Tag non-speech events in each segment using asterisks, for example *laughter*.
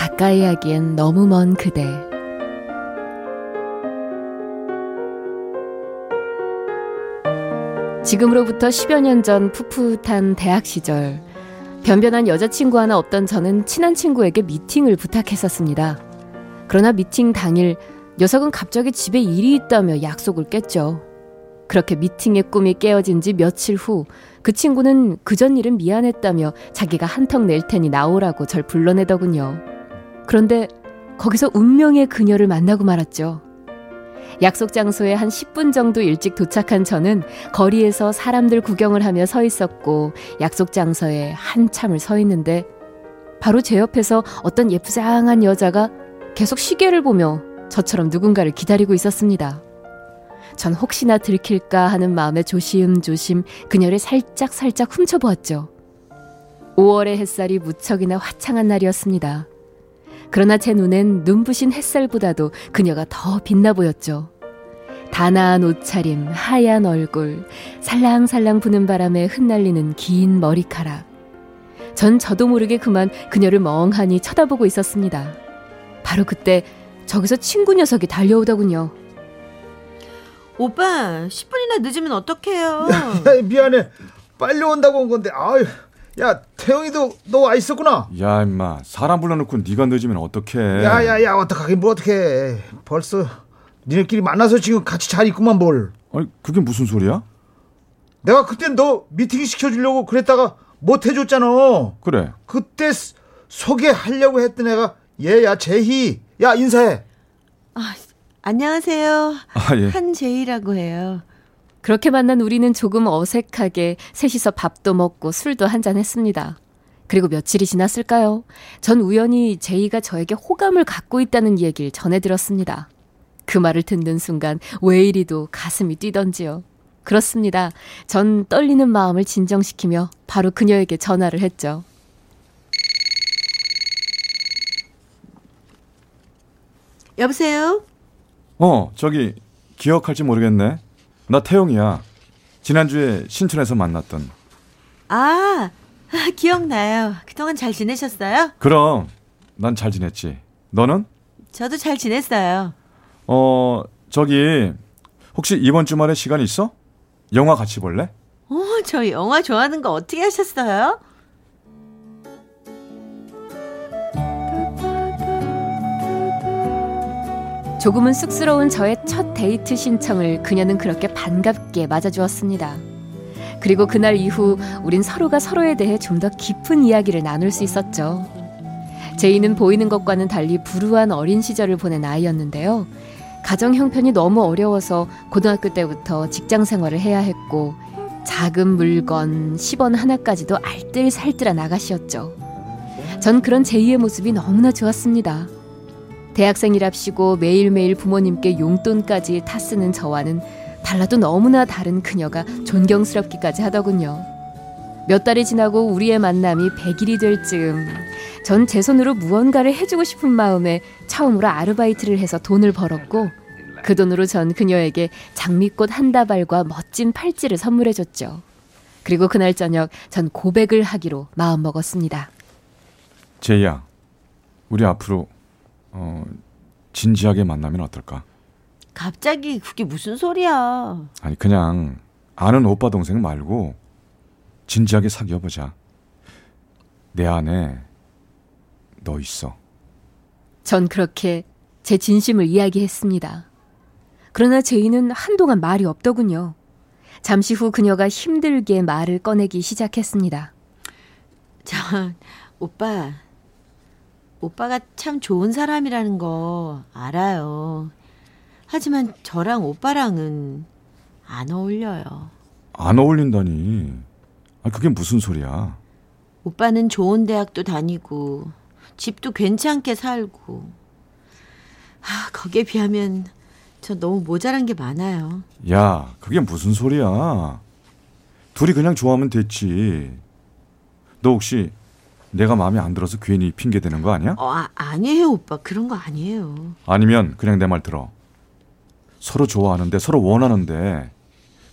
가까이 하기엔 너무 먼 그대 지금으로부터 10여 년 전 풋풋한 대학 시절 변변한 여자친구 하나 없던 저는 친한 친구에게 미팅을 부탁했었습니다. 그러나 미팅 당일 녀석은 갑자기 집에 일이 있다며 약속을 깼죠. 그렇게 미팅의 꿈이 깨어진 지 며칠 후 그 친구는 그전 일은 미안했다며 자기가 한턱 낼 테니 나오라고 절 불러내더군요. 그런데 거기서 운명의 그녀를 만나고 말았죠. 약속 장소에 한 10분 정도 일찍 도착한 저는 거리에서 사람들 구경을 하며 서 있었고 약속 장소에 한참을 서 있는데 바로 제 옆에서 어떤 예쁘장한 여자가 계속 시계를 보며 저처럼 누군가를 기다리고 있었습니다. 전 혹시나 들킬까 하는 마음에 조심조심 그녀를 살짝 살짝 훔쳐보았죠. 5월의 햇살이 무척이나 화창한 날이었습니다. 그러나 제 눈엔 눈부신 햇살보다도 그녀가 더 빛나 보였죠. 단아한 옷차림, 하얀 얼굴, 살랑살랑 부는 바람에 흩날리는 긴 머리카락. 전 저도 모르게 그만 그녀를 멍하니 쳐다보고 있었습니다. 바로 그때 저기서 친구 녀석이 달려오더군요. 오빠 10분이나 늦으면 어떡해요? *laughs* 야, 야, 미안해. 빨리 온다고 온 건데. 아유. 야, 태영이도 너 와 있었구나. 야 임마 사람 불러놓고 네가 늦으면 어떡해 야야야, 어떡하긴 뭐 어떡해. 벌써 니네끼리 만나서 지금 같이 잘 있구만 뭘. 아니 그게 무슨 소리야? 내가 그땐 너 미팅 시켜주려고 그랬다가 못 해줬잖아. 그래 그때 스- 소개하려고 했던 애가 얘야 재희. 야 인사해. 아, 안녕하세요. 아 예. 한재희라고 해요. 그렇게 만난 우리는 조금 어색하게 셋이서 밥도 먹고 술도 한잔 했습니다. 그리고 며칠이 지났을까요? 전 우연히 제이가 저에게 호감을 갖고 있다는 얘기를 전해 들었습니다. 그 말을 듣는 순간 왜 이리도 가슴이 뛰던지요. 그렇습니다. 전 떨리는 마음을 진정시키며 바로 그녀에게 전화를 했죠. 여보세요? 어 저기 기억할지 모르겠네 나 태용이야 지난주에 신촌에서 만났던 아, *laughs* 기억나요. 그동안 잘 지내셨어요? 그럼 난 잘 지냈지 너는? 저도 잘 지냈어요. 어 저기 혹시 이번 주말에 시간 있어? 영화 같이 볼래? 어, 저 영화 좋아하는 거 어떻게 하셨어요? 조금은 쑥스러운 저의 첫 데이트 신청을 그녀는 그렇게 반갑게 맞아주었습니다. 그리고 그날 이후 우린 서로가 서로에 대해 좀 더 깊은 이야기를 나눌 수 있었죠. 제이는 보이는 것과는 달리 불우한 어린 시절을 보낸 아이였는데요. 가정 형편이 너무 어려워서 고등학교 때부터 직장 생활을 해야 했고 작은 물건 10원 하나까지도 알뜰살뜰한 아가씨였죠. 전 그런 제이의 모습이 너무나 좋았습니다. 대학생이랍시고 매일매일 부모님께 용돈까지 타 쓰는 저와는 달라도 너무나 다른 그녀가 존경스럽기까지 하더군요. 몇 달이 지나고 우리의 만남이 100일이 될 즈음 전 제 손으로 무언가를 해주고 싶은 마음에 처음으로 아르바이트를 해서 돈을 벌었고 그 돈으로 전 그녀에게 장미꽃 한 다발과 멋진 팔찌를 선물해줬죠. 그리고 그날 저녁 전 고백을 하기로 마음먹었습니다. 제이야 우리 앞으로 어 진지하게 만나면 어떨까? 갑자기 그게 무슨 소리야? 아니 그냥 아는 오빠 동생 말고 진지하게 사귀어 보자. 내 안에 너 있어. 전 그렇게 제 진심을 이야기했습니다. 그러나 제이는 한동안 말이 없더군요. 잠시 후 그녀가 힘들게 말을 꺼내기 시작했습니다. 저 오빠 오빠가 참 좋은 사람이라는 거 알아요. 하지만 저랑 오빠랑은 안 어울려요. 안 어울린다니. 아 그게 무슨 소리야? 오빠는 좋은 대학도 다니고 집도 괜찮게 살고. 아, 거기에 비하면 저 너무 모자란 게 많아요. 야, 그게 무슨 소리야? 둘이 그냥 좋아하면 됐지. 너 혹시 내가 마음에 안 들어서 괜히 핑계 대는 거 아니야? 어, 아, 아니에요, 오빠. 그런 거 아니에요. 아니면 그냥 내 말 들어. 서로 좋아하는데 서로 원하는데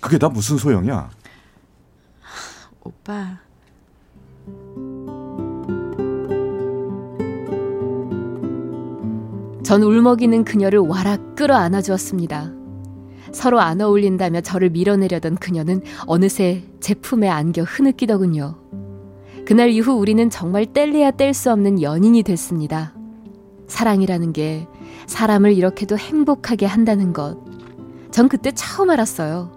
그게 다 무슨 소용이야? 오빠. 전 울먹이는 그녀를 와락 끌어안아 주었습니다. 서로 안 어울린다며 저를 밀어내려던 그녀는 어느새 제 품에 안겨 흐느끼더군요. 그날 이후 우리는 정말 뗄래야 뗄 수 없는 연인이 됐습니다. 사랑이라는 게 사람을 이렇게도 행복하게 한다는 것. 전 그때 처음 알았어요.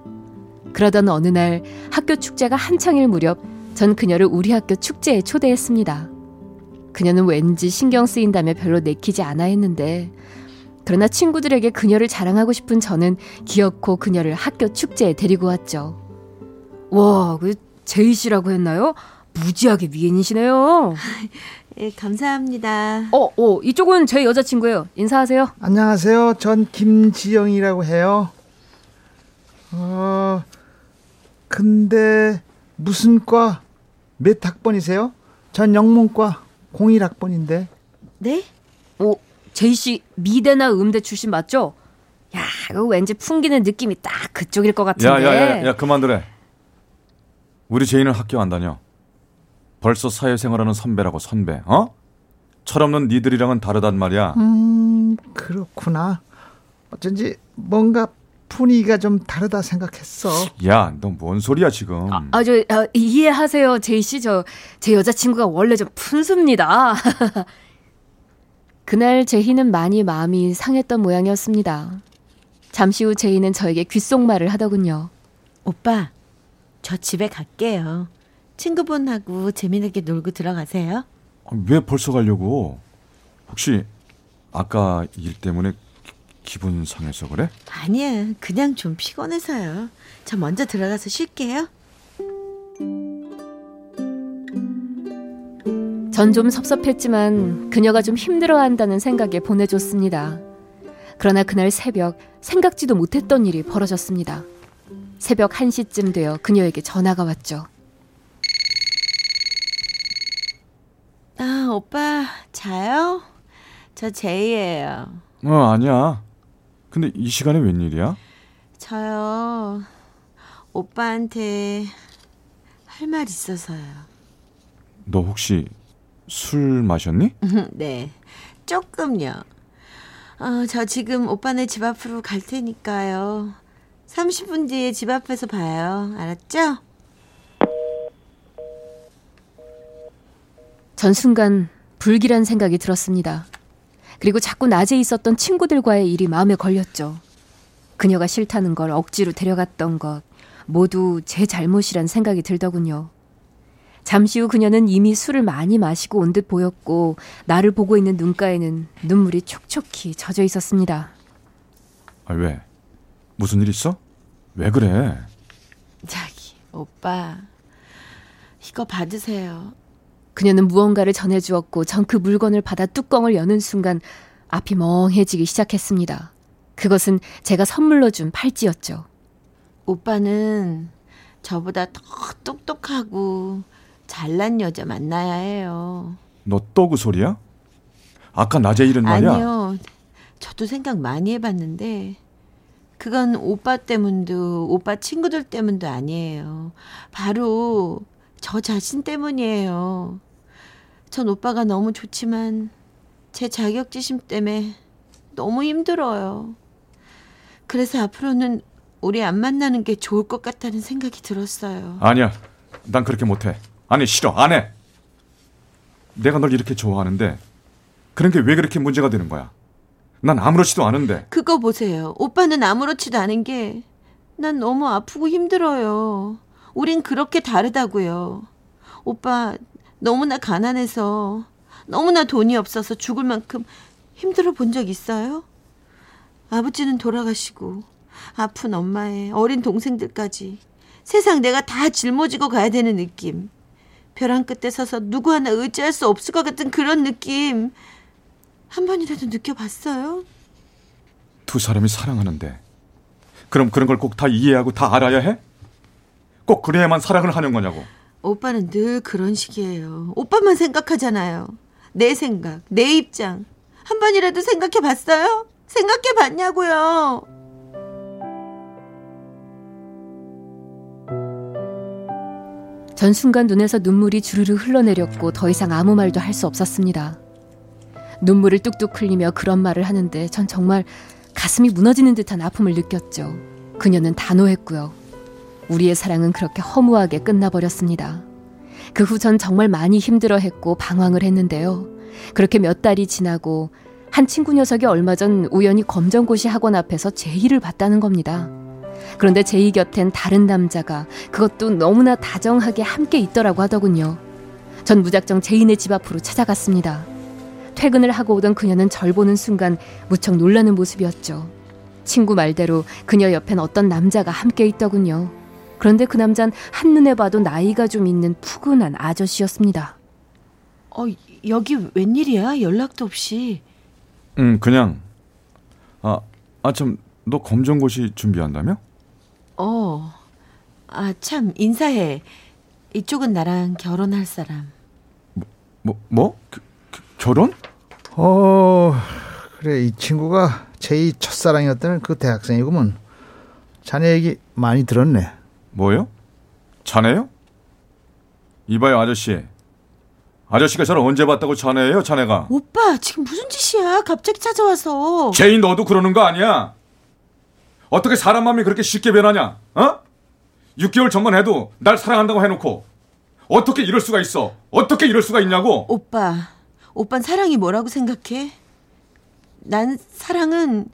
그러던 어느 날 학교 축제가 한창일 무렵 전 그녀를 우리 학교 축제에 초대했습니다. 그녀는 왠지 신경 쓰인다며 별로 내키지 않아 했는데 그러나 친구들에게 그녀를 자랑하고 싶은 저는 기어코 그녀를 학교 축제에 데리고 왔죠. 와, 그 제이 씨라고 했나요? 무지하게 미인이시네요. 예, 감사합니다. 어, 어, 이쪽은 제 여자친구예요. 인사하세요. 안녕하세요. 전 김지영이라고 해요. 어, 근데 무슨 과? 몇 학번이세요? 전 영문과 01학번인데. 네? 어, 제이 씨 미대나 음대 출신 맞죠? 야, 이거 왠지 풍기는 느낌이 딱 그쪽일 것 같은데. 야, 야, 야, 야, 그만두래. 우리 제이는 학교 안 다녀. 벌써 사회생활하는 선배라고 선배, 어? 철없는 니들이랑은 다르단 말이야. 음, 그렇구나. 어쩐지 뭔가 분위기가 좀 다르다 생각했어. 야, 너 뭔 소리야 지금? 아, 아, 저 아, 이해하세요, 제이 씨. 저 제 여자친구가 원래 좀 푼수입니다. *laughs* 그날 제희는 많이 마음이 상했던 모양이었습니다. 잠시 후 제희는 저에게 귓속말을 하더군요. 오빠, 저 집에 갈게요. 친구분하고 재미나게 놀고 들어가세요. 아, 왜 벌써 가려고? 혹시 아까 일 때문에 기- 기분 상해서 그래? 아니야, 그냥 좀 피곤해서요. 저 먼저 들어가서 쉴게요. 전 좀 섭섭했지만 그녀가 좀 힘들어한다는 생각에 보내줬습니다. 그러나 그날 새벽 생각지도 못했던 일이 벌어졌습니다. 새벽 1시쯤 되어 그녀에게 전화가 왔죠. 아, 오빠, 자요? 저 제이예요. 어, 아니야. 근데 이 시간에 웬일이야? 저요, 오빠한테 할 말 있어서요. 너 혹시 술 마셨니? *laughs* 네, 조금요. 어, 저 지금 오빠네 집 앞으로 갈 테니까요. 30분 뒤에 집 앞에서 봐요. 알았죠? 전 순간 불길한 생각이 들었습니다. 그리고 자꾸 낮에 있었던 친구들과의 일이 마음에 걸렸죠. 그녀가 싫다는 걸 억지로 데려갔던 것 모두 제 잘못이란 생각이 들더군요. 잠시 후 그녀는 이미 술을 많이 마시고 온 듯 보였고 나를 보고 있는 눈가에는 눈물이 촉촉히 젖어 있었습니다. 아, 왜? 무슨 일 있어? 왜 그래? 자기, 오빠. 이거 받으세요. 그녀는 무언가를 전해주었고 전 그 물건을 받아 뚜껑을 여는 순간 앞이 멍해지기 시작했습니다. 그것은 제가 선물로 준 팔찌였죠. 오빠는 저보다 더 똑똑하고 잘난 여자 만나야 해요. 너 또그 소리야? 아까 낮에 일은 말이야. 아니요. 저도 생각 많이 해봤는데 그건 오빠 때문도 오빠 친구들 때문도 아니에요. 바로 저 자신 때문이에요. 전 오빠가 너무 좋지만 제 자격지심 때문에 너무 힘들어요. 그래서 앞으로는 우리 안 만나는 게 좋을 것 같다는 생각이 들었어요. 아니야. 난 그렇게 못해. 아니 싫어. 안 해. 내가 널 이렇게 좋아하는데 그런 게 왜 그렇게 문제가 되는 거야? 난 아무렇지도 않은데. 그거 보세요. 오빠는 아무렇지도 않은 게 난 너무 아프고 힘들어요. 우린 그렇게 다르다고요. 오빠 너무나 가난해서 너무나 돈이 없어서 죽을 만큼 힘들어 본 적 있어요? 아버지는 돌아가시고 아픈 엄마에 어린 동생들까지 세상 내가 다 짊어지고 가야 되는 느낌. 벼랑 끝에 서서 누구 하나 의지할 수 없을 것 같은 그런 느낌 한 번이라도 느껴봤어요? 두 사람이 사랑하는데 그럼 그런 걸 꼭 다 이해하고 다 알아야 해? 꼭 그래야만 사랑을 하는 거냐고. 오빠는 늘 그런 식이에요. 오빠만 생각하잖아요. 내 생각, 내 입장. 한 번이라도 생각해 봤어요? 생각해 봤냐고요. 전 순간 눈에서 눈물이 주르르 흘러내렸고 더 이상 아무 말도 할 수 없었습니다. 눈물을 뚝뚝 흘리며 그런 말을 하는데 전 정말 가슴이 무너지는 듯한 아픔을 느꼈죠. 그녀는 단호했고요. 우리의 사랑은 그렇게 허무하게 끝나버렸습니다. 그 후 전 정말 많이 힘들어 했고 방황을 했는데요. 그렇게 몇 달이 지나고 한 친구 녀석이 얼마 전 우연히 검정고시 학원 앞에서 제의를 받다는 겁니다. 그런데 제이 곁엔 다른 남자가 그것도 너무나 다정하게 함께 있더라고 하더군요. 전 무작정 제인의 집 앞으로 찾아갔습니다. 퇴근을 하고 오던 그녀는 절 보는 순간 무척 놀라는 모습이었죠. 친구 말대로 그녀 옆엔 어떤 남자가 함께 있더군요. 그런데 그 남잔 한눈에 봐도 나이가 좀 있는 푸근한 아저씨였습니다. 어, 여기 웬일이야? 연락도 없이. 응, 그냥 아, 아 참, 너 검정고시 준비한다며? 어. 아, 참, 인사해. 이쪽은 나랑 결혼할 사람. 뭐, 뭐? 그, 그, 결혼? 어, 그래 이 친구가 제2 첫사랑이었던 그 대학생이구먼. 자네 얘기 많이 들었네. 뭐요? 자네요? 이봐요, 아저씨. 아저씨가 저를 언제 봤다고 자네예요, 자네가? 오빠, 지금 무슨 짓이야? 갑자기 찾아와서. 제인 너도 그러는 거 아니야? 어떻게 사람 마음이 그렇게 쉽게 변하냐? 어? 6개월 전만 해도 날 사랑한다고 해놓고 어떻게 이럴 수가 있어? 어떻게 이럴 수가 있냐고? 오빠, 오빤 사랑이 뭐라고 생각해? 난 사랑은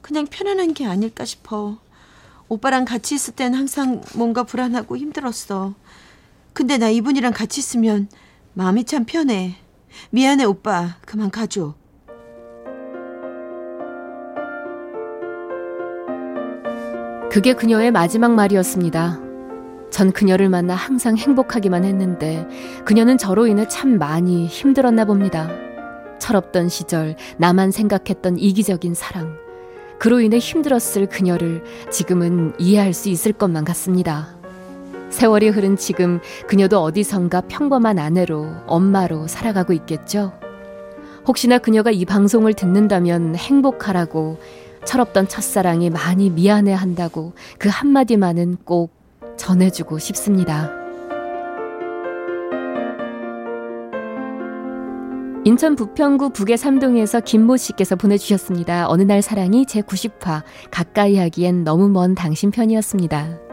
그냥 편안한 게 아닐까 싶어. 오빠랑 같이 있을 땐 항상 뭔가 불안하고 힘들었어. 근데 나 이분이랑 같이 있으면 마음이 참 편해. 미안해, 오빠. 그만 가줘. 그게 그녀의 마지막 말이었습니다. 전 그녀를 만나 항상 행복하기만 했는데 그녀는 저로 인해 참 많이 힘들었나 봅니다. 철없던 시절 나만 생각했던 이기적인 사랑. 그로 인해 힘들었을 그녀를 지금은 이해할 수 있을 것만 같습니다. 세월이 흐른 지금 그녀도 어디선가 평범한 아내로 엄마로 살아가고 있겠죠. 혹시나 그녀가 이 방송을 듣는다면 행복하라고 철없던 첫사랑이 많이 미안해 한다고 그 한마디만은 꼭 전해주고 싶습니다. 인천 부평구 북의 삼동에서 김모 씨께서 보내주셨습니다. 어느 날 사랑이 제 90화 가까이 하기엔 너무 먼 당신 편이었습니다.